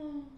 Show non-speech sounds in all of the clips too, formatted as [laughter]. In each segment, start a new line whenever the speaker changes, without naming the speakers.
Oh. [gasps] [gasps] [laughs]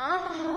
Ah.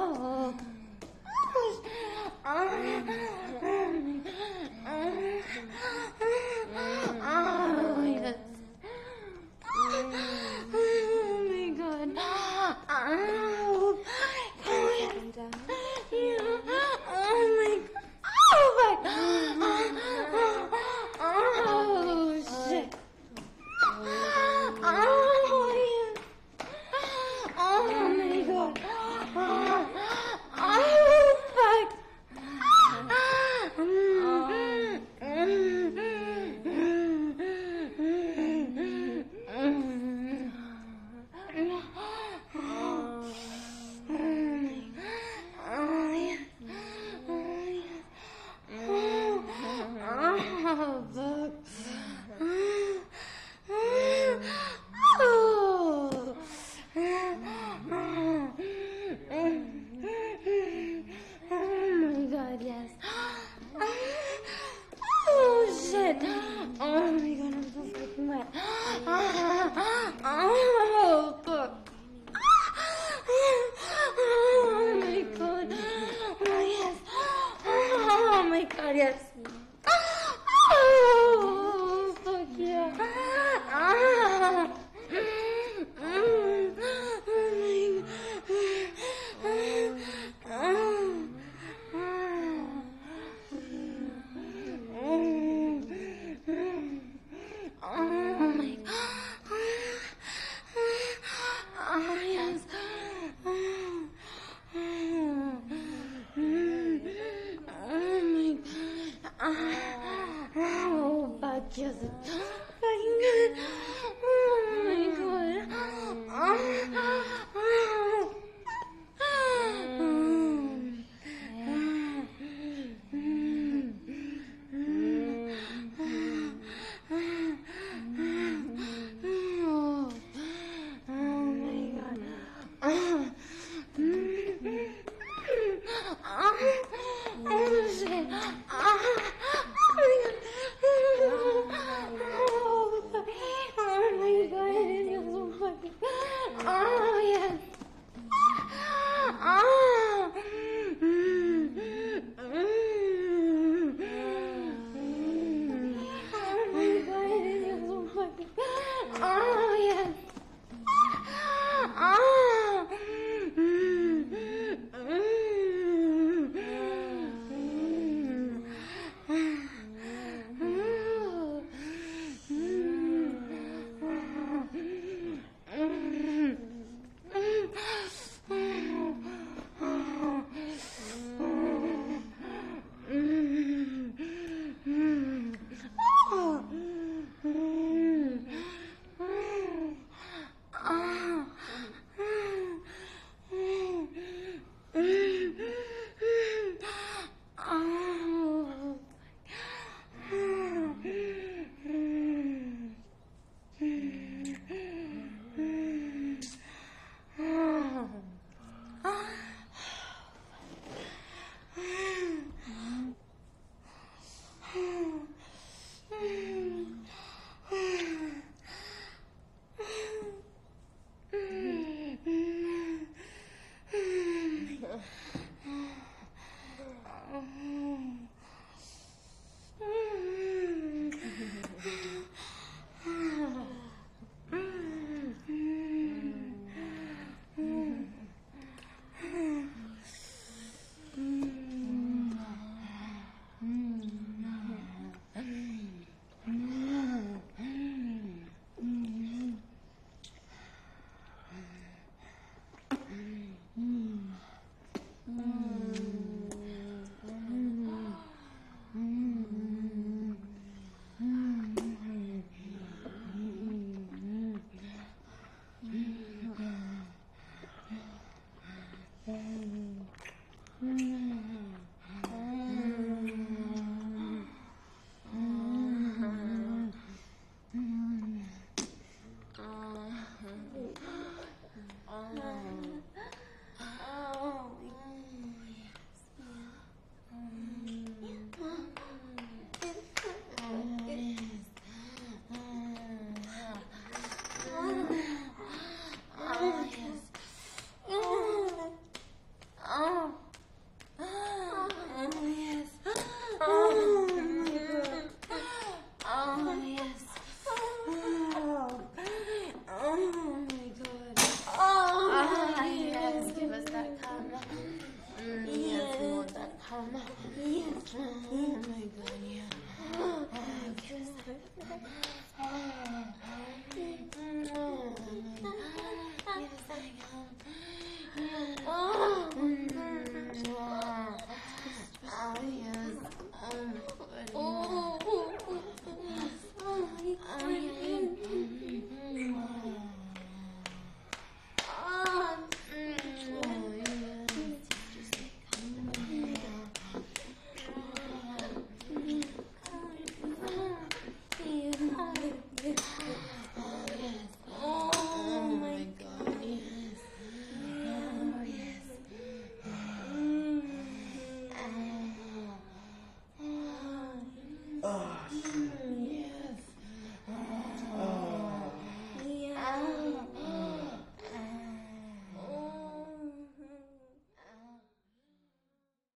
Oh, yes. Oh.